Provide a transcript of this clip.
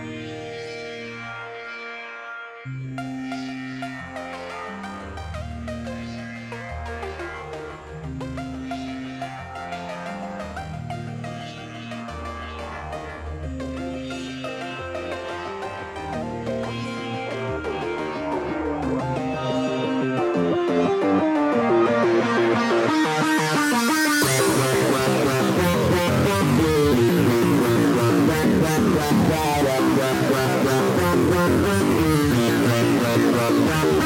Yeah. Bye.